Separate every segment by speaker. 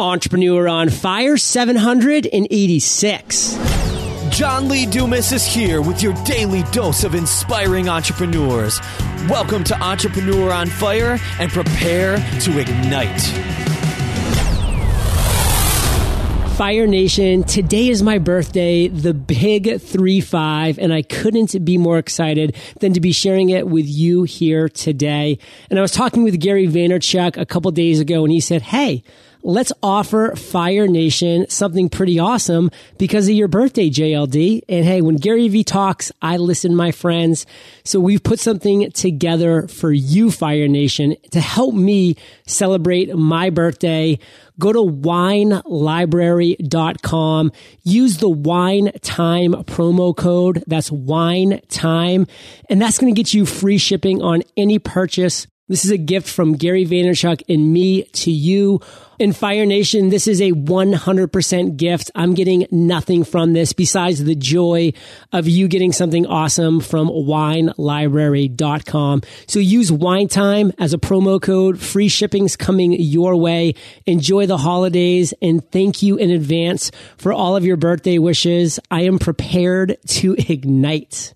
Speaker 1: Entrepreneur on Fire 786.
Speaker 2: John Lee Dumas is here with your daily dose of inspiring entrepreneurs. Welcome to Entrepreneur on Fire and prepare to ignite.
Speaker 1: Fire Nation, today is my birthday, the big 3 5, and I couldn't be more excited than to be sharing it with you here today. And I was talking with Gary Vaynerchuk a couple days ago, and he said, Hey, let's offer Fire Nation something pretty awesome because of your birthday, JLD. And hey, when Gary Vee talks, I listen, my friends. So we've put something together for you, Fire Nation, to help me celebrate my birthday. Go to winelibrary.com. Use the wine time promo code. That's wine time. And that's going to get you free shipping on any purchase. This is a gift from Gary Vaynerchuk and me to you. In Fire Nation, this is a 100% gift. I'm getting nothing from this besides the joy of you getting something awesome from winelibrary.com. So use wine time as a promo code. Free shipping's coming your way. Enjoy the holidays and thank you in advance for all of your birthday wishes. I am prepared to ignite.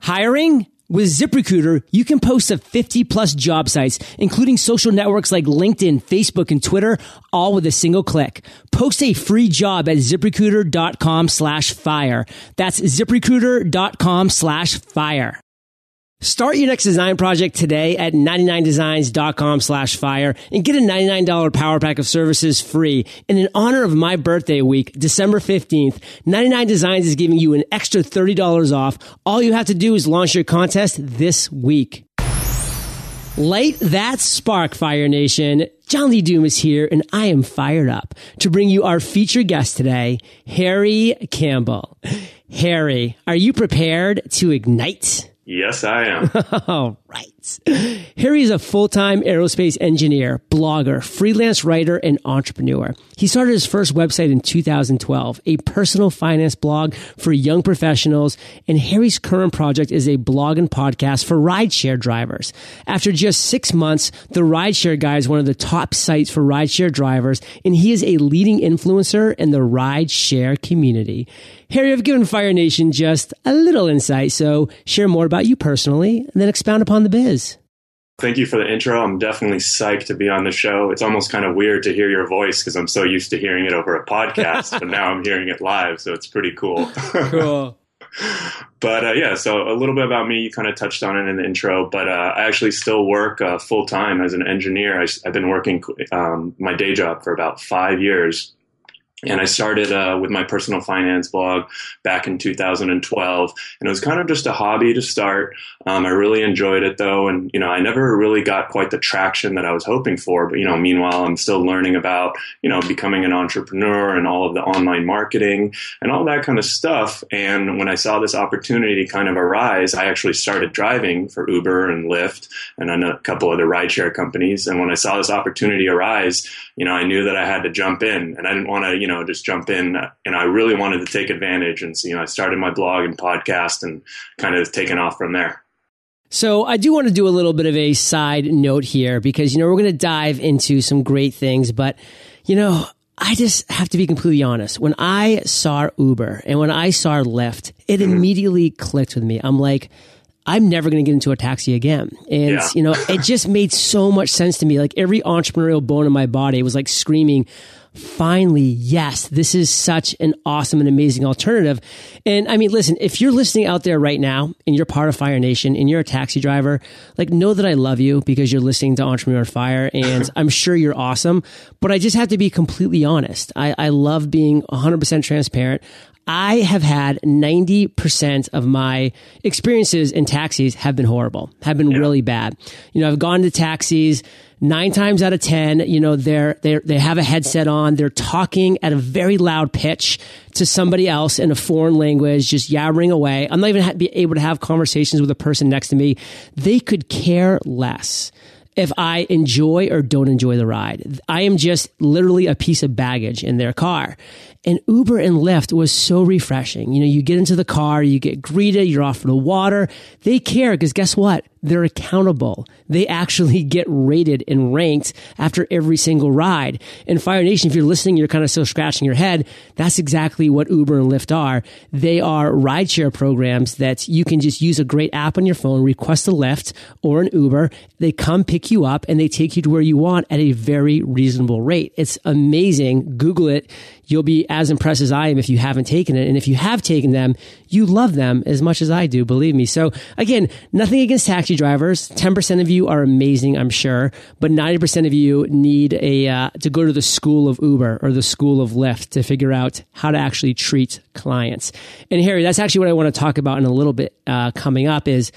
Speaker 1: Hiring? With ZipRecruiter, you can post to 50 plus job sites, including social networks like LinkedIn, Facebook, and Twitter, all with a single click. Post a free job at ziprecruiter.com slash fire. That's ziprecruiter.com slash fire. Start your next design project today at 99designs.com slash fire and get a $99 power pack of services free. And in honor of my birthday week, December 15th, 99 Designs is giving you an extra $30 off. All you have to do is launch your contest this week. Light that spark, Fire Nation. John Lee Dumas here and I am fired up to bring you our featured guest today, Harry Campbell. Harry, are you prepared to ignite?
Speaker 3: Yes, I am.
Speaker 1: All right. Harry is a full-time aerospace engineer, blogger, freelance writer, and entrepreneur. He started his first website in 2012, a personal finance blog for young professionals, and Harry's current project is a blog and podcast for rideshare drivers. After just six months, the Rideshare Guy is one of the top sites for rideshare drivers, and he is a leading influencer in the rideshare community. Harry, I've given Fire Nation just a little insight, so share more about you personally, and then expound upon the biz.
Speaker 3: Thank you for the intro. I'm definitely psyched to be on the show. It's almost kind of weird to hear your voice because I'm so used to hearing it over a podcast, but now I'm hearing it live, so it's pretty cool.
Speaker 1: cool.
Speaker 3: but uh, yeah, so a little bit about me. You kind of touched on it in the intro, but uh, I actually still work uh, full time as an engineer. I, have been working um, my day job for about five years and I started uh, with my personal finance blog back in 2012, and it was kind of just a hobby to start. Um, I really enjoyed it though, and you know, I never really got quite the traction that I was hoping for. But you know, meanwhile, I'm still learning about you know becoming an entrepreneur and all of the online marketing and all that kind of stuff. And when I saw this opportunity kind of arise, I actually started driving for Uber and Lyft and a couple other rideshare companies. And when I saw this opportunity arise, you know, I knew that I had to jump in, and I didn't want to you know just jump in and I really wanted to take advantage and so you know I started my blog and podcast and kind of taken off from there.
Speaker 1: So I do want to do a little bit of a side note here because you know we're going to dive into some great things but you know I just have to be completely honest. When I saw Uber and when I saw Lyft, it mm-hmm. immediately clicked with me. I'm like, I'm never going to get into a taxi again. And, yeah. you know, it just made so much sense to me. Like every entrepreneurial bone in my body was like screaming, finally, yes, this is such an awesome and amazing alternative. And I mean, listen, if you're listening out there right now and you're part of Fire Nation and you're a taxi driver, like know that I love you because you're listening to Entrepreneur Fire and I'm sure you're awesome. But I just have to be completely honest. I, I love being 100% transparent. I have had 90% of my experiences in taxis have been horrible, have been yeah. really bad. You know, I've gone to taxis nine times out of 10, you know, they're, they're, they have a headset on. They're talking at a very loud pitch to somebody else in a foreign language, just yabbering away. I'm not even be able to have conversations with a person next to me. They could care less if I enjoy or don't enjoy the ride. I am just literally a piece of baggage in their car. And Uber and Lyft was so refreshing. You know, you get into the car, you get greeted, you're offered a water. They care because guess what? They're accountable. They actually get rated and ranked after every single ride. And Fire Nation, if you're listening, you're kind of still scratching your head. That's exactly what Uber and Lyft are. They are rideshare programs that you can just use a great app on your phone, request a Lyft or an Uber. They come pick you up and they take you to where you want at a very reasonable rate. It's amazing. Google it you'll be as impressed as I am if you haven't taken it. And if you have taken them, you love them as much as I do, believe me. So again, nothing against taxi drivers. 10% of you are amazing, I'm sure, but 90% of you need a, uh, to go to the school of Uber or the school of Lyft to figure out how to actually treat clients. And Harry, that's actually what I want to talk about in a little bit, uh, coming up is,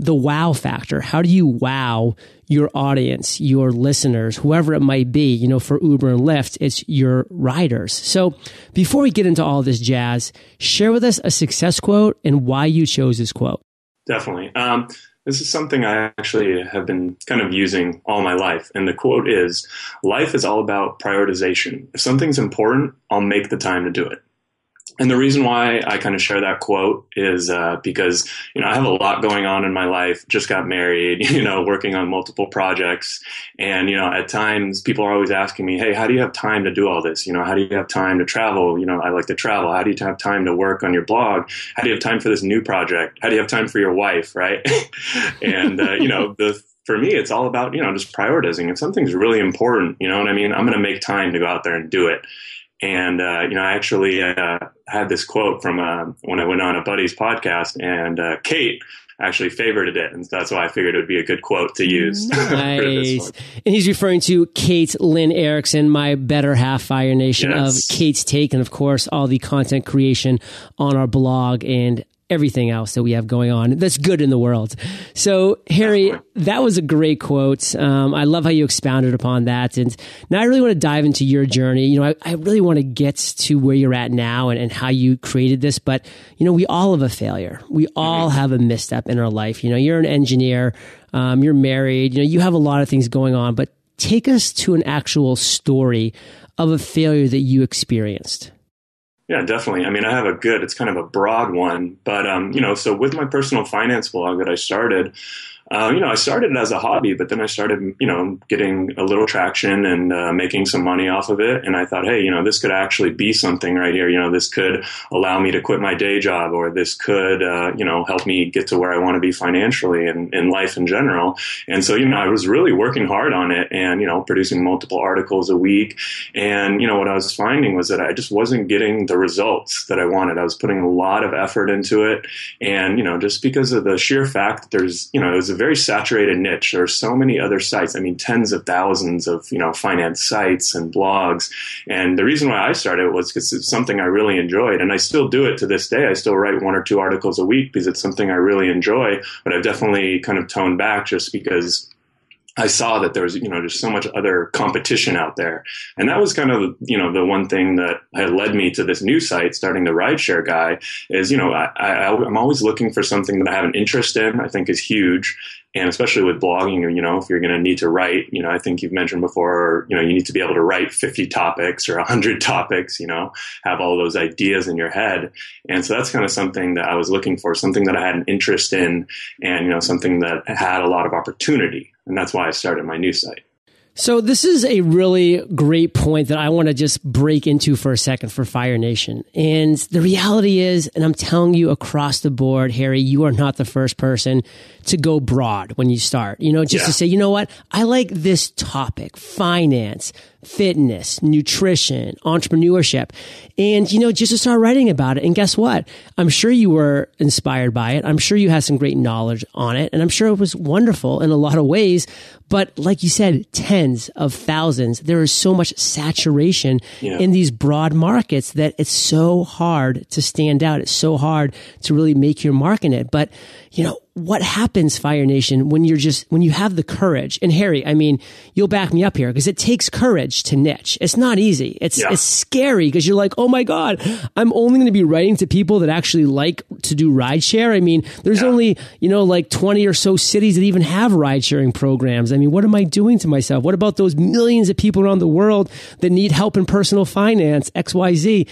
Speaker 1: the wow factor. How do you wow your audience, your listeners, whoever it might be? You know, for Uber and Lyft, it's your riders. So before we get into all this jazz, share with us a success quote and why you chose this quote.
Speaker 3: Definitely. Um, this is something I actually have been kind of using all my life. And the quote is Life is all about prioritization. If something's important, I'll make the time to do it. And the reason why I kind of share that quote is uh, because you know I have a lot going on in my life. Just got married, you know, working on multiple projects, and you know, at times people are always asking me, "Hey, how do you have time to do all this? You know, how do you have time to travel? You know, I like to travel. How do you have time to work on your blog? How do you have time for this new project? How do you have time for your wife? Right? and uh, you know, the for me, it's all about you know just prioritizing. If something's really important, you know what I mean, I'm going to make time to go out there and do it. And uh, you know, I actually uh, had this quote from uh, when I went on a buddy's podcast, and uh, Kate actually favorited it, and that's why I figured it would be a good quote to use.
Speaker 1: Nice. and he's referring to Kate Lynn Erickson, my better half Fire Nation yes. of Kate's Take, and of course all the content creation on our blog and everything else that we have going on that's good in the world. So, Harry, that was a great quote. Um, I love how you expounded upon that. And now I really want to dive into your journey. You know, I, I really want to get to where you're at now and, and, how you created this. But, you know, we all have a failure. We all mm-hmm. have a misstep in our life. You know, you're an engineer, um, you're married, you know, you have a lot of things going on, but take us to an actual story of a failure that you experienced.
Speaker 3: Yeah, definitely. I mean, I have a good, it's kind of a broad one, but, um, you know, so with my personal finance blog that I started, uh, you know, I started it as a hobby, but then I started, you know, getting a little traction and uh, making some money off of it. And I thought, hey, you know, this could actually be something right here. You know, this could allow me to quit my day job, or this could, uh, you know, help me get to where I want to be financially and in life in general. And so, you know, I was really working hard on it, and you know, producing multiple articles a week. And you know, what I was finding was that I just wasn't getting the results that I wanted. I was putting a lot of effort into it, and you know, just because of the sheer fact that there's, you know, it was a very saturated niche. There are so many other sites. I mean, tens of thousands of you know finance sites and blogs. And the reason why I started was because it's something I really enjoyed, and I still do it to this day. I still write one or two articles a week because it's something I really enjoy. But I've definitely kind of toned back just because I saw that there was, you know, just so much other competition out there. And that was kind of, you know, the one thing that had led me to this new site, starting the rideshare guy is, you know, I, I, I'm always looking for something that I have an interest in, I think is huge and especially with blogging you know if you're going to need to write you know i think you've mentioned before you know you need to be able to write 50 topics or 100 topics you know have all those ideas in your head. And so that's kind of something that i was looking for something that i had an interest in and you know something that had a lot of opportunity. And that's why i started my new site
Speaker 1: so this is a really great point that I want to just break into for a second for Fire Nation. And the reality is, and I'm telling you across the board, Harry, you are not the first person to go broad when you start. You know, just yeah. to say, you know what? I like this topic, finance, fitness, nutrition, entrepreneurship. And, you know, just to start writing about it. And guess what? I'm sure you were inspired by it. I'm sure you had some great knowledge on it. And I'm sure it was wonderful in a lot of ways. But like you said, tens of thousands, there is so much saturation yeah. in these broad markets that it's so hard to stand out. It's so hard to really make your mark in it. But, you know, what happens, Fire Nation, when you're just, when you have the courage? And Harry, I mean, you'll back me up here because it takes courage to niche. It's not easy. It's, yeah. it's scary because you're like, oh my God, I'm only going to be writing to people that actually like to do rideshare. I mean, there's yeah. only, you know, like 20 or so cities that even have ride sharing programs. I mean, what am I doing to myself? What about those millions of people around the world that need help in personal finance, XYZ?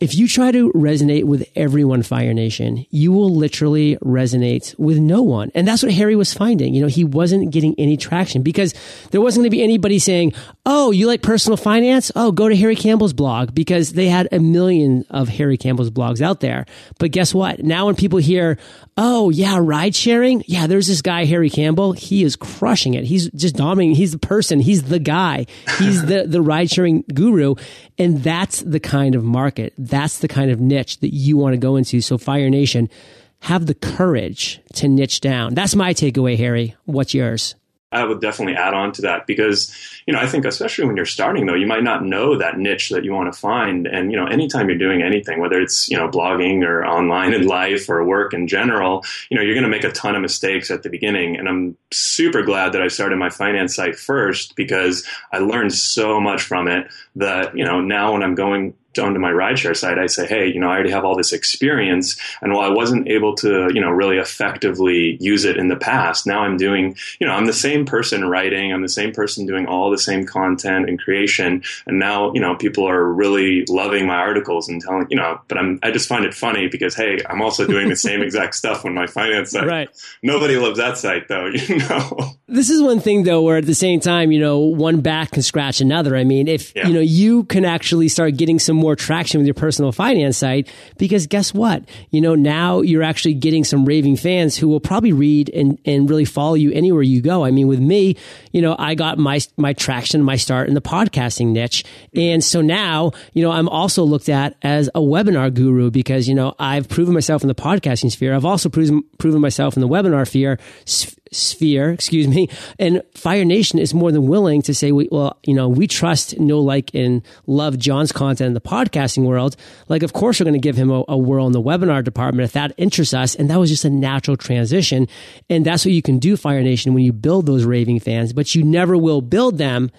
Speaker 1: If you try to resonate with everyone, Fire Nation, you will literally resonate with no one. And that's what Harry was finding. You know, he wasn't getting any traction because there wasn't going to be anybody saying, Oh, you like personal finance? Oh, go to Harry Campbell's blog because they had a million of Harry Campbell's blogs out there. But guess what? Now when people hear, Oh, yeah, ride sharing. Yeah, there's this guy, Harry Campbell. He is crushing it. He's just dominating. He's the person. He's the guy. He's the, the ride sharing guru. And that's the kind of market. That's the kind of niche that you want to go into. So Fire Nation, have the courage to niche down. That's my takeaway, Harry. What's yours?
Speaker 3: I would definitely add on to that because, you know, I think especially when you're starting though, you might not know that niche that you want to find. And, you know, anytime you're doing anything, whether it's, you know, blogging or online in life or work in general, you know, you're going to make a ton of mistakes at the beginning. And I'm super glad that I started my finance site first because I learned so much from it that, you know, now when I'm going onto my rideshare site, I say, hey, you know, I already have all this experience. And while I wasn't able to, you know, really effectively use it in the past, now I'm doing, you know, I'm the same person writing, I'm the same person doing all the same content and creation. And now, you know, people are really loving my articles and telling, you know, but I'm, I just find it funny because, hey, I'm also doing the same exact stuff on my finance site.
Speaker 1: Right.
Speaker 3: Nobody loves that site though, you know.
Speaker 1: This is one thing though, where at the same time, you know, one back can scratch another. I mean, if, yeah. you know, you can actually start getting some more traction with your personal finance site because guess what? You know, now you're actually getting some raving fans who will probably read and, and really follow you anywhere you go. I mean, with me, you know, I got my, my traction, my start in the podcasting niche. And so now, you know, I'm also looked at as a webinar guru because, you know, I've proven myself in the podcasting sphere. I've also proven, proven myself in the webinar sphere, sphere, excuse me. And Fire Nation is more than willing to say, we, well, you know, we trust, know, like, and love John's content in the podcasting world. Like, of course, we're going to give him a, a whirl in the webinar department if that interests us. And that was just a natural transition. And that's what you can do, Fire Nation, when you build those raving fans, but you never will build them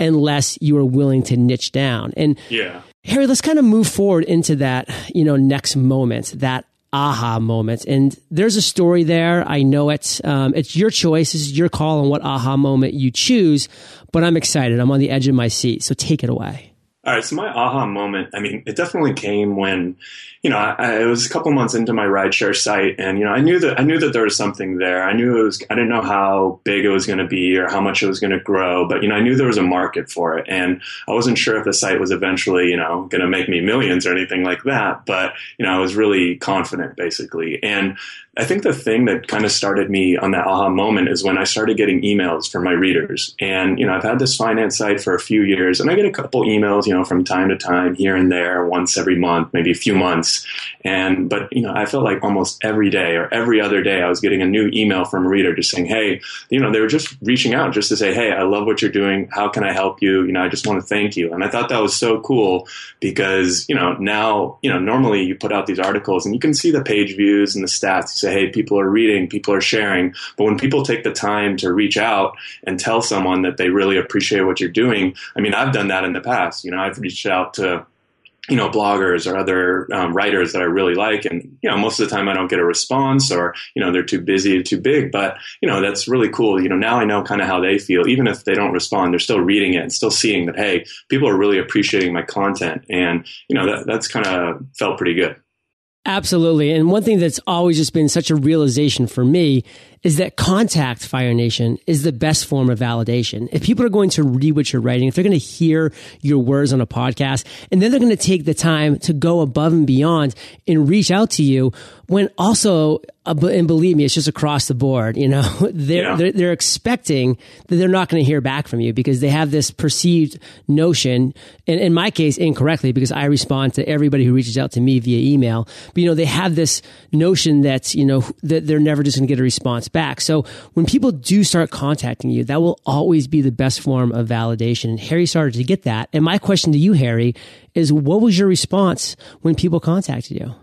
Speaker 1: unless you are willing to niche down. And
Speaker 3: yeah.
Speaker 1: Harry, let's kind of move forward into that, you know, next moment, that aha moment. And there's a story there. I know it. Um, it's your choice. This is your call on what aha moment you choose, but I'm excited. I'm on the edge of my seat. So take it away.
Speaker 3: All right. So my aha moment, I mean, it definitely came when, you know, I, I, was a couple months into my rideshare site and, you know, I knew that, I knew that there was something there. I knew it was, I didn't know how big it was going to be or how much it was going to grow, but, you know, I knew there was a market for it. And I wasn't sure if the site was eventually, you know, going to make me millions or anything like that. But, you know, I was really confident basically. And I think the thing that kind of started me on that aha moment is when I started getting emails from my readers. And, you know, I've had this finance site for a few years and I get a couple emails, you know, from time to time here and there, once every month, maybe a few months. And, but, you know, I felt like almost every day or every other day I was getting a new email from a reader just saying, Hey, you know, they were just reaching out just to say, Hey, I love what you're doing. How can I help you? You know, I just want to thank you. And I thought that was so cool because, you know, now, you know, normally you put out these articles and you can see the page views and the stats say, hey, people are reading, people are sharing. But when people take the time to reach out and tell someone that they really appreciate what you're doing, I mean, I've done that in the past. You know, I've reached out to you know bloggers or other um, writers that I really like, and you know most of the time I don't get a response, or you know they're too busy, too big. But you know that's really cool. You know now I know kind of how they feel, even if they don't respond, they're still reading it and still seeing that hey, people are really appreciating my content, and you know that that's kind of felt pretty good.
Speaker 1: Absolutely. And one thing that's always just been such a realization for me is that contact Fire Nation is the best form of validation. If people are going to read what you're writing, if they're going to hear your words on a podcast, and then they're going to take the time to go above and beyond and reach out to you when also, uh, and believe me, it's just across the board, you know, they're, yeah. they're, they're, expecting that they're not going to hear back from you because they have this perceived notion, and in my case, incorrectly, because I respond to everybody who reaches out to me via email. But, you know, they have this notion that, you know, that they're never just going to get a response back. So when people do start contacting you, that will always be the best form of validation. And Harry started to get that. And my question to you, Harry, is what was your response when people contacted you?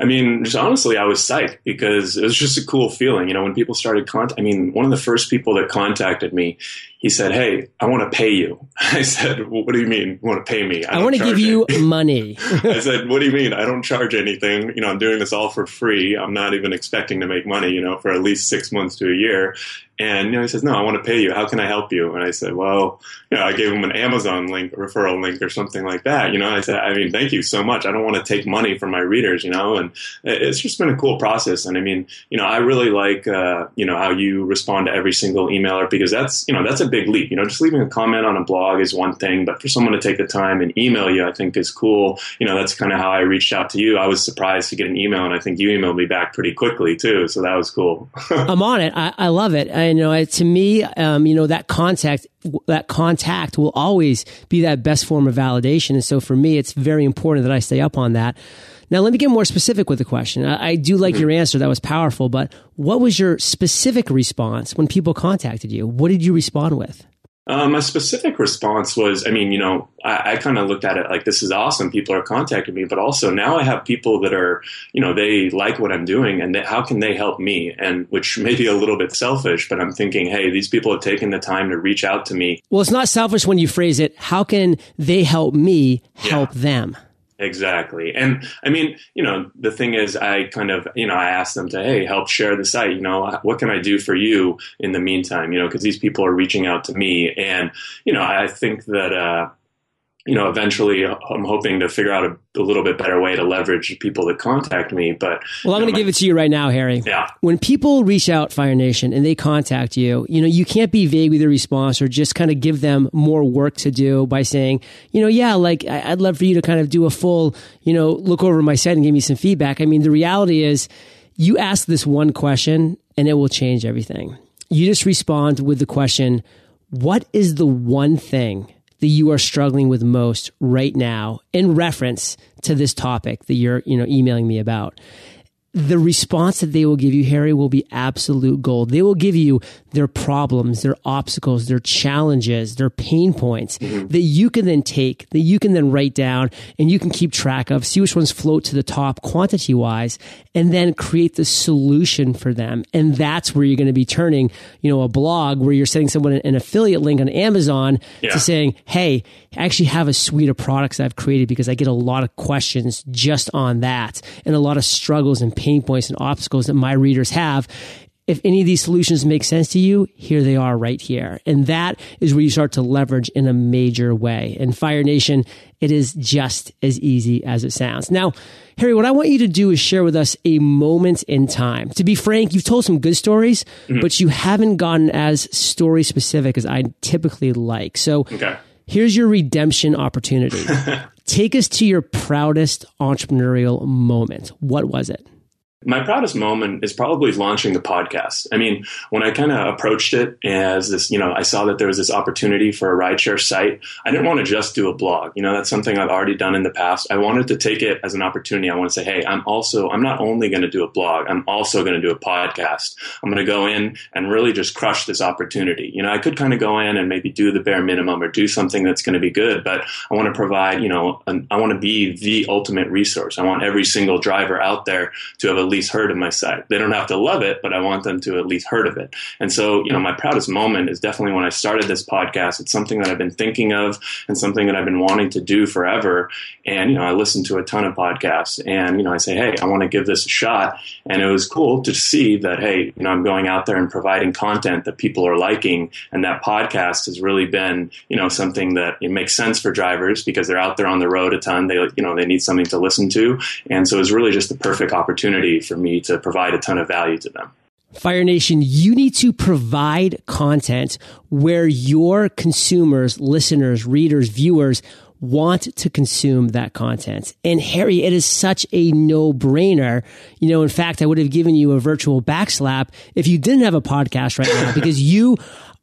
Speaker 3: I mean, just honestly, I was psyched because it was just a cool feeling. You know, when people started contact, I mean, one of the first people that contacted me, he said, Hey, I want to pay you. I said, well, What do you mean? You want to pay me?
Speaker 1: I, I want to give you money.
Speaker 3: I said, What do you mean? I don't charge anything. You know, I'm doing this all for free. I'm not even expecting to make money, you know, for at least six months to a year. And you know, he says, "No, I want to pay you. How can I help you?" And I said, "Well, you know, I gave him an Amazon link, referral link, or something like that." You know, I said, "I mean, thank you so much. I don't want to take money from my readers, you know." And it's just been a cool process. And I mean, you know, I really like, uh, you know, how you respond to every single emailer because that's, you know, that's a big leap. You know, just leaving a comment on a blog is one thing, but for someone to take the time and email you, I think is cool. You know, that's kind of how I reached out to you. I was surprised to get an email, and I think you emailed me back pretty quickly too. So that was cool.
Speaker 1: I'm on it. I, I love it. I know. To me um, you know, that contact, that contact will always be that best form of validation. And so for me, it's very important that I stay up on that. Now, let me get more specific with the question. I, I do like your answer. That was powerful. But what was your specific response when people contacted you? What did you respond with?
Speaker 3: Um, my specific response was, I mean, you know, I, I kind of looked at it like this is awesome. People are contacting me, but also now I have people that are, you know, they like what I'm doing, and they, how can they help me? And which may be a little bit selfish, but I'm thinking, hey, these people have taken the time to reach out to me.
Speaker 1: Well, it's not selfish when you phrase it. How can they help me help yeah. them?
Speaker 3: Exactly. And I mean, you know, the thing is, I kind of, you know, I asked them to, hey, help share the site. You know, what can I do for you in the meantime? You know, because these people are reaching out to me. And, you know, I think that, uh, you know, eventually uh, I'm hoping to figure out a, a, little bit better way to leverage people that contact me. But
Speaker 1: well, I'm going to give it to you right now, Harry.
Speaker 3: Yeah.
Speaker 1: When people reach out, Fire Nation, and they contact you, you know, you can't be vague with your response or just kind of give them more work to do by saying, you know, yeah, like I'd love for you to kind of do a full, you know, look over my site and give me some feedback. I mean, the reality is, you ask this one question and it will change everything. You just respond with the question, "What is the one thing?" That you are struggling with most right now in reference to this topic that you're, you know, emailing me about the response that they will give you, Harry, will be absolute gold. They will give you their problems, their obstacles, their challenges, their pain points mm-hmm. that you can then take, that you can then write down and you can keep track of, see which ones float to the top quantity wise, and then create the solution for them. And that's where you're going to be turning, you know, a blog where you're sending someone an affiliate link on Amazon yeah. to saying, Hey, I actually have a suite of products I've created because I get a lot of questions just on that and a lot of struggles and pain points and obstacles that my readers have if any of these solutions make sense to you, here they are right here. And that is where you start to leverage in a major way. And Fire Nation, it is just as easy as it sounds. Now, Harry, what I want you to do is share with us a moment in time. To be frank, you've told some good stories, mm-hmm. but you haven't gotten as story specific as I typically like. So okay. here's your redemption opportunity. Take us to your proudest entrepreneurial moment. What was it?
Speaker 3: My proudest moment is probably launching the podcast. I mean, when I kind of approached it as this, you know, I saw that there was this opportunity for a rideshare site. I didn't want to just do a blog. You know, that's something I've already done in the past. I wanted to take it as an opportunity. I want to say, hey, I'm also, I'm not only going to do a blog, I'm also going to do a podcast. I'm going to go in and really just crush this opportunity. You know, I could kind of go in and maybe do the bare minimum or do something that's going to be good, but I want to provide, you know, an, I want to be the ultimate resource. I want every single driver out there to have a at least heard of my site. They don't have to love it, but I want them to at least heard of it. And so, you know, my proudest moment is definitely when I started this podcast. It's something that I've been thinking of and something that I've been wanting to do forever. And, you know, I listen to a ton of podcasts and, you know, I say, hey, I want to give this a shot. And it was cool to see that, hey, you know, I'm going out there and providing content that people are liking. And that podcast has really been, you know, something that it makes sense for drivers because they're out there on the road a ton. They, you know, they need something to listen to. And so it's really just the perfect opportunity for me to provide a ton of value to them.
Speaker 1: Fire Nation, you need to provide content where your consumers, listeners, readers, viewers want to consume that content. And Harry, it is such a no brainer. You know, in fact, I would have given you a virtual backslap if you didn't have a podcast right now because you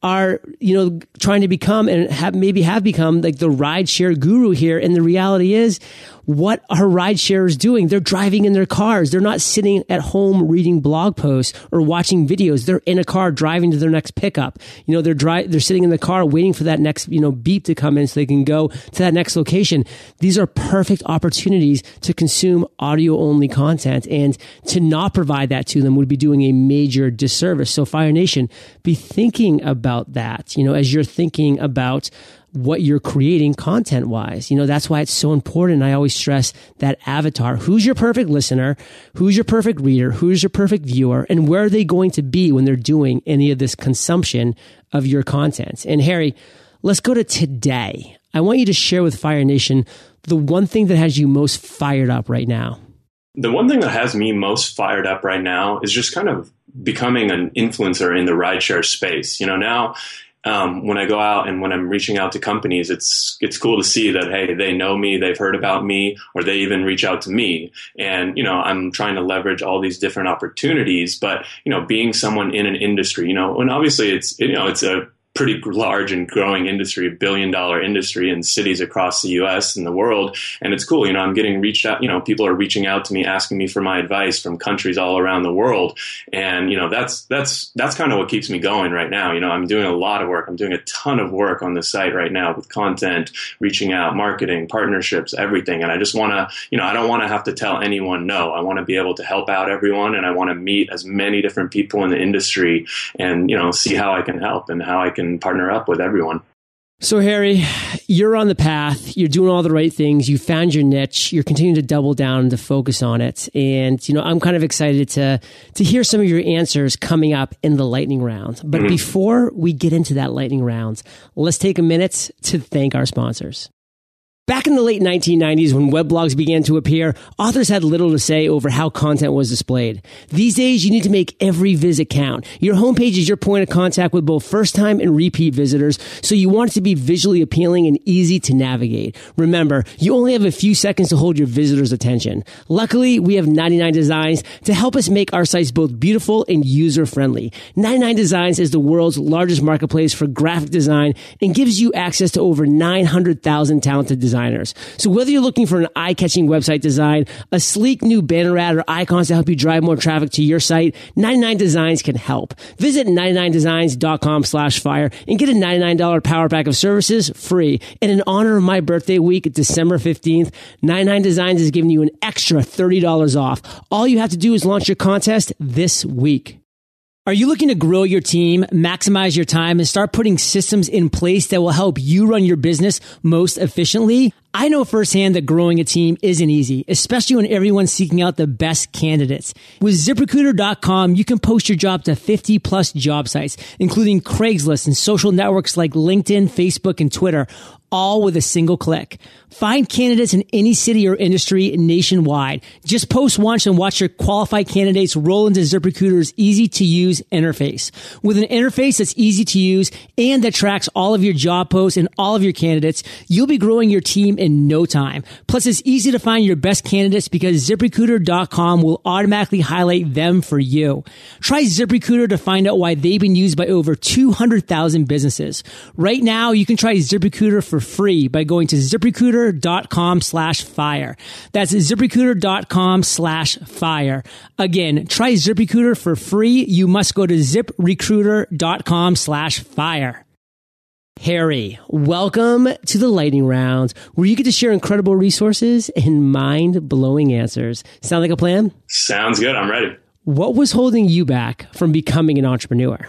Speaker 1: are, you know, trying to become and have maybe have become like the rideshare guru here. And the reality is what are ride sharers doing? They're driving in their cars. They're not sitting at home reading blog posts or watching videos. They're in a car driving to their next pickup. You know, they're dri- they're sitting in the car waiting for that next, you know, beep to come in so they can go to that next location. These are perfect opportunities to consume audio only content and to not provide that to them would be doing a major disservice. So Fire Nation, be thinking about that, you know, as you're thinking about what you're creating content wise. You know, that's why it's so important. I always stress that avatar. Who's your perfect listener? Who's your perfect reader? Who's your perfect viewer? And where are they going to be when they're doing any of this consumption of your content? And Harry, let's go to today. I want you to share with Fire Nation the one thing that has you most fired up right now.
Speaker 3: The one thing that has me most fired up right now is just kind of becoming an influencer in the rideshare space. You know, now um, when I go out and when I'm reaching out to companies, it's it's cool to see that hey, they know me, they've heard about me, or they even reach out to me. And you know, I'm trying to leverage all these different opportunities. But you know, being someone in an industry, you know, and obviously it's you know it's a pretty large and growing industry, a billion dollar industry in cities across the US and the world. And it's cool. You know, I'm getting reached out, you know, people are reaching out to me, asking me for my advice from countries all around the world. And, you know, that's, that's, that's kind of what keeps me going right now. You know, I'm doing a lot of work. I'm doing a ton of work on the site right now with content, reaching out, marketing, partnerships, everything. And I just want to, you know, I don't want to have to tell anyone no. I want to be able to help out everyone and I want to meet as many different people in the industry and, you know, see how I can help and how I can and partner up with everyone.
Speaker 1: So, Harry, you're on the path. You're doing all the right things. You found your niche. You're continuing to double down and to focus on it. And, you know, I'm kind of excited to, to hear some of your answers coming up in the lightning round. But mm-hmm. before we get into that lightning round, let's take a minute to thank our sponsors. Back in the late 1990s, when weblogs began to appear, authors had little to say over how content was displayed. These days, you need to make every visit count. Your homepage is your point of contact with both first time and repeat visitors, so you want it to be visually appealing and easy to navigate. Remember, you only have a few seconds to hold your visitors' attention. Luckily, we have 99 Designs to help us make our sites both beautiful and user friendly. 99 Designs is the world's largest marketplace for graphic design and gives you access to over 900,000 talented designers designers. So whether you're looking for an eye-catching website design, a sleek new banner ad, or icons to help you drive more traffic to your site, 99 Designs can help. Visit 99designs.com slash fire and get a $99 power pack of services free. And in honor of my birthday week, December 15th, 99 Designs is giving you an extra $30 off. All you have to do is launch your contest this week. Are you looking to grow your team, maximize your time, and start putting systems in place that will help you run your business most efficiently? I know firsthand that growing a team isn't easy, especially when everyone's seeking out the best candidates. With ziprecruiter.com, you can post your job to 50 plus job sites, including Craigslist and social networks like LinkedIn, Facebook, and Twitter, all with a single click. Find candidates in any city or industry nationwide. Just post once and watch your qualified candidates roll into ZipRecruiter's easy to use interface. With an interface that's easy to use and that tracks all of your job posts and all of your candidates, you'll be growing your team in no time. Plus, it's easy to find your best candidates because ZipRecruiter.com will automatically highlight them for you. Try ZipRecruiter to find out why they've been used by over 200,000 businesses. Right now, you can try ZipRecruiter for free by going to ziprecruiter.com slash fire. That's ziprecruiter.com slash fire. Again, try ZipRecruiter for free. You must go to ziprecruiter.com slash fire. Harry, welcome to the lightning round where you get to share incredible resources and mind blowing answers. Sound like a plan?
Speaker 3: Sounds good. I'm ready.
Speaker 1: What was holding you back from becoming an entrepreneur?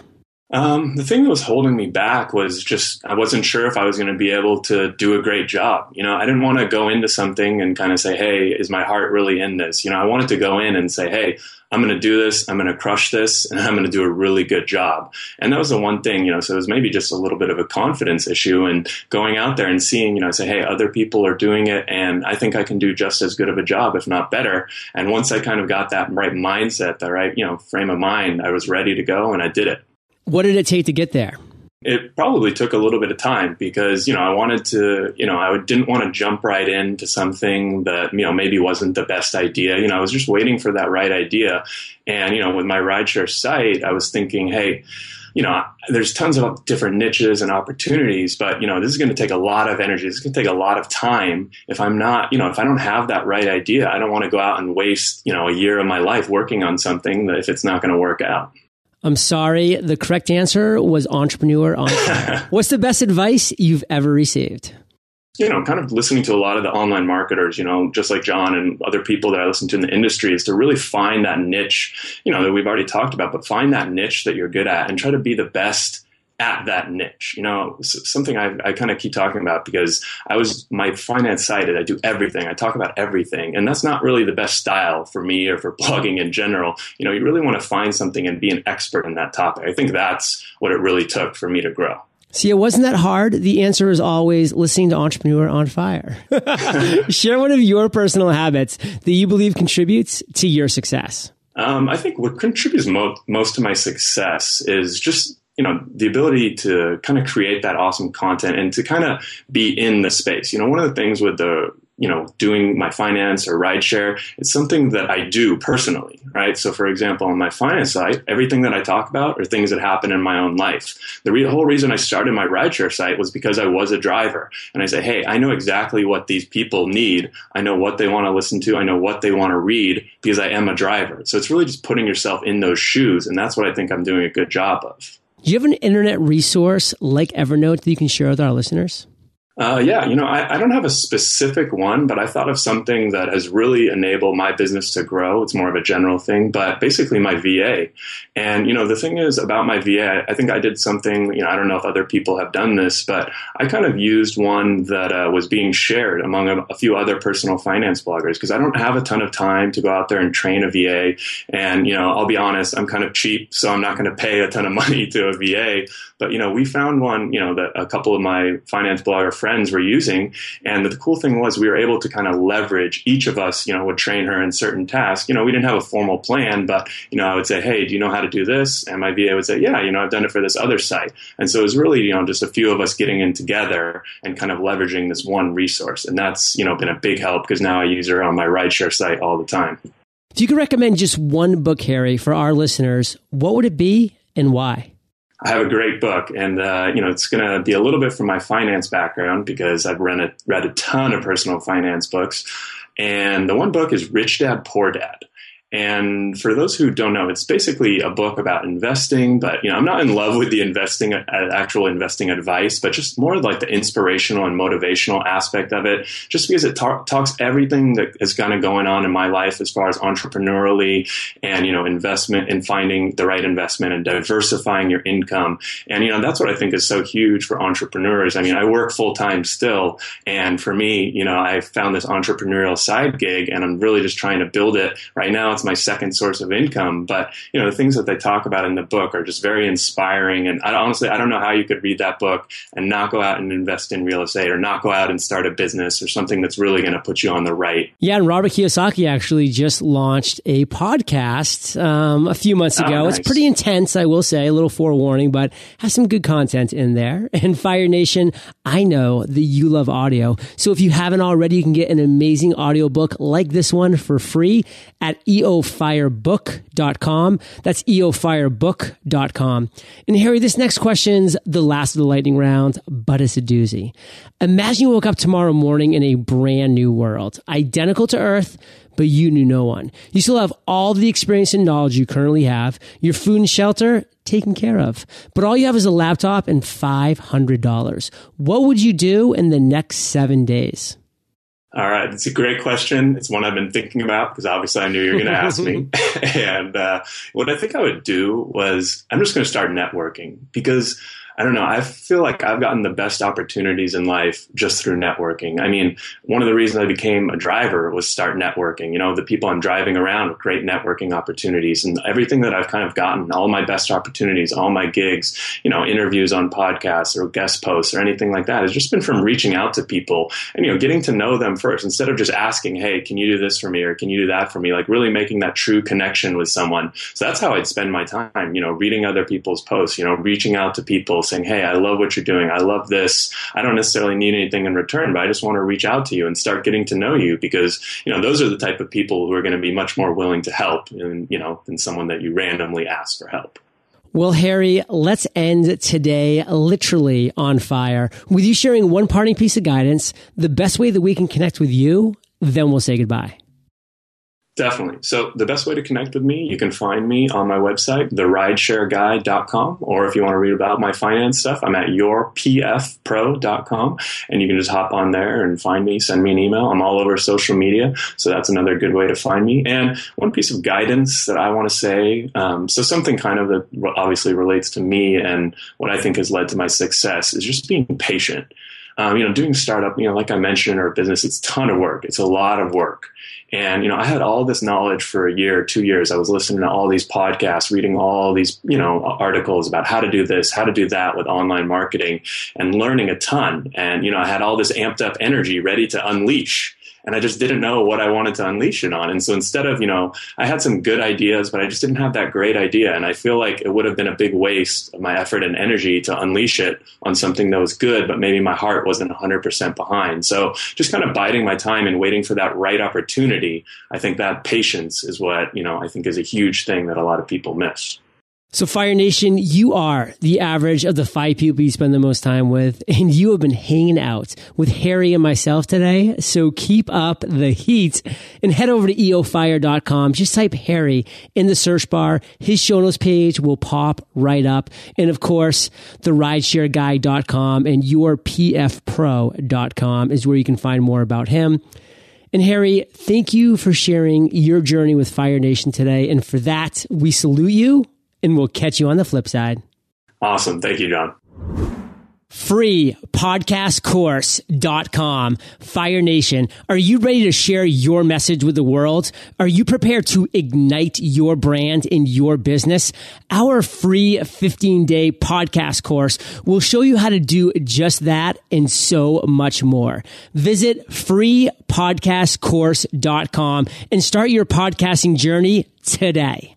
Speaker 3: Um, the thing that was holding me back was just I wasn't sure if I was going to be able to do a great job. You know, I didn't want to go into something and kind of say, "Hey, is my heart really in this?" You know, I wanted to go in and say, "Hey, I'm going to do this. I'm going to crush this, and I'm going to do a really good job." And that was the one thing, you know. So it was maybe just a little bit of a confidence issue, and going out there and seeing, you know, say, "Hey, other people are doing it, and I think I can do just as good of a job, if not better." And once I kind of got that right mindset, that right, you know, frame of mind, I was ready to go, and I did it.
Speaker 1: What did it take to get there?
Speaker 3: It probably took a little bit of time because, you know, I wanted to, you know, I didn't want to jump right into something that, you know, maybe wasn't the best idea. You know, I was just waiting for that right idea. And, you know, with my rideshare site, I was thinking, hey, you know, there's tons of different niches and opportunities, but, you know, this is going to take a lot of energy. Is going to take a lot of time. If I'm not, you know, if I don't have that right idea, I don't want to go out and waste, you know, a year of my life working on something that if it's not going to work out.
Speaker 1: I'm sorry. The correct answer was entrepreneur on fire. What's the best advice you've ever received?
Speaker 3: you know, kind of listening to a lot of the online marketers, you know, just like John and other people that I listen to in the industry is to really find that niche, you know, that we've already talked about, but find that niche that you're good at and try to be the best at that niche. You know, something I, I kind of keep talking about because I was my finance side. I do everything. I talk about everything, and that's not really the best style for me or for blogging in general. You know, you really want to find something and be an expert in that topic. I think that's what it really took for me to grow.
Speaker 1: See, it wasn't that hard. The answer is always listening to Entrepreneur on Fire. Share one of your personal habits that you believe contributes to your success.
Speaker 3: Um, I think what contributes mo- most to my success is just you know the ability to kind of create that awesome content and to kind of be in the space. You know, one of the things with the you know, doing my finance or rideshare. It's something that I do personally, right? So, for example, on my finance site, everything that I talk about are things that happen in my own life. The re- whole reason I started my rideshare site was because I was a driver. And I say, hey, I know exactly what these people need. I know what they want to listen to. I know what they want to read because I am a driver. So, it's really just putting yourself in those shoes. And that's what I think I'm doing a good job of.
Speaker 1: Do you have an internet resource like Evernote that you can share with our listeners?
Speaker 3: Uh, yeah, you know, I, I, don't have a specific one, but I thought of something that has really enabled my business to grow. It's more of a general thing, but basically my VA. And, you know, the thing is about my VA, I think I did something, you know, I don't know if other people have done this, but I kind of used one that uh, was being shared among a, a few other personal finance bloggers because I don't have a ton of time to go out there and train a VA. And, you know, I'll be honest, I'm kind of cheap, so I'm not going to pay a ton of money to a VA. But, you know, we found one, you know, that a couple of my finance blogger friends friends were using. And the cool thing was we were able to kind of leverage each of us, you know, would train her in certain tasks. You know, we didn't have a formal plan, but, you know, I would say, hey, do you know how to do this? And my VA would say, yeah, you know, I've done it for this other site. And so it was really, you know, just a few of us getting in together and kind of leveraging this one resource. And that's, you know, been a big help because now I use her on my rideshare site all the time.
Speaker 1: If you could recommend just one book, Harry, for our listeners, what would it be and why?
Speaker 3: I have a great book, and uh, you know it's going to be a little bit from my finance background because I've read a, read a ton of personal finance books, and the one book is Rich Dad Poor Dad. And for those who don't know, it's basically a book about investing, but you know, I'm not in love with the investing, uh, actual investing advice, but just more like the inspirational and motivational aspect of it, just because it ta- talks everything that is kind of going on in my life as far as entrepreneurially and, you know, investment and finding the right investment and diversifying your income. And, you know, that's what I think is so huge for entrepreneurs. I mean, I work full time still. And for me, you know, I found this entrepreneurial side gig and I'm really just trying to build it right now it's my second source of income. But you know, the things that they talk about in the book are just very inspiring. And I, honestly, I don't know how you could read that book and not go out and invest in real estate or not go out and start a business or something that's really going to put you on the right.
Speaker 1: Yeah, and Robert Kiyosaki actually just launched a podcast um, a few months ago. Oh, nice. It's pretty intense, I will say, a little forewarning, but has some good content in there. And Fire Nation, I know that you love audio. So if you haven't already, you can get an amazing audiobook like this one for free at EO eofirebook.com. That's eofirebook.com. And Harry, this next question's the last of the lightning round, but it's a doozy. Imagine you woke up tomorrow morning in a brand new world, identical to Earth, but you knew no one. You still have all the experience and knowledge you currently have, your food and shelter taken care of, but all you have is a laptop and $500. What would you do in the next seven days?
Speaker 3: All right, it's a great question. It's one I've been thinking about because obviously I knew you were going to ask me. and uh, what I think I would do was I'm just going to start networking because I don't know. I feel like I've gotten the best opportunities in life just through networking. I mean, one of the reasons I became a driver was start networking. You know, the people I'm driving around with great networking opportunities and everything that I've kind of gotten, all my best opportunities, all my gigs, you know, interviews on podcasts or guest posts or anything like that has just been from reaching out to people and, you know, getting to know them first instead of just asking, Hey, can you do this for me? Or can you do that for me? Like really making that true connection with someone. So that's how I'd spend my time, you know, reading other people's posts, you know, reaching out to people saying, Hey, I love what you're doing. I love this. I don't necessarily need anything in return, but I just want to reach out to you and start getting to know you because, you know, those are the type of people who are going to be much more willing to help and, you know, than someone that you randomly ask for help.
Speaker 1: Well, Harry, let's end today literally on fire with you sharing one parting piece of guidance, the best way that we can connect with you, then we'll say goodbye.
Speaker 3: Definitely. So the best way to connect with me, you can find me on my website, therideshareguy.com, or if you want to read about my finance stuff, I'm at yourpfpro.com, and you can just hop on there and find me, send me an email. I'm all over social media, so that's another good way to find me. And one piece of guidance that I want to say, um, so something kind of that obviously relates to me and what I think has led to my success is just being patient. Um, you know, doing startup, you know, like I mentioned, or business, it's a ton of work. It's a lot of work. And, you know, I had all this knowledge for a year, two years. I was listening to all these podcasts, reading all these, you know, articles about how to do this, how to do that with online marketing and learning a ton. And, you know, I had all this amped up energy ready to unleash and I just didn't know what I wanted to unleash it on. And so instead of, you know, I had some good ideas, but I just didn't have that great idea. And I feel like it would have been a big waste of my effort and energy to unleash it on something that was good, but maybe my heart wasn't 100% behind. So just kind of biding my time and waiting for that right opportunity. I think that patience is what, you know, I think is a huge thing that a lot of people miss.
Speaker 1: So Fire Nation, you are the average of the five people you spend the most time with, and you have been hanging out with Harry and myself today. So keep up the heat and head over to eofire.com. Just type Harry in the search bar. His show notes page will pop right up. And of course, the rideshareguy.com and yourpfpro.com is where you can find more about him. And Harry, thank you for sharing your journey with Fire Nation today. And for that, we salute you and we'll catch you on the flip side.
Speaker 3: Awesome. Thank you, John.
Speaker 1: Freepodcastcourse.com. Fire Nation, are you ready to share your message with the world? Are you prepared to ignite your brand in your business? Our free 15 day podcast course will show you how to do just that and so much more. Visit freepodcastcourse.com and start your podcasting journey today.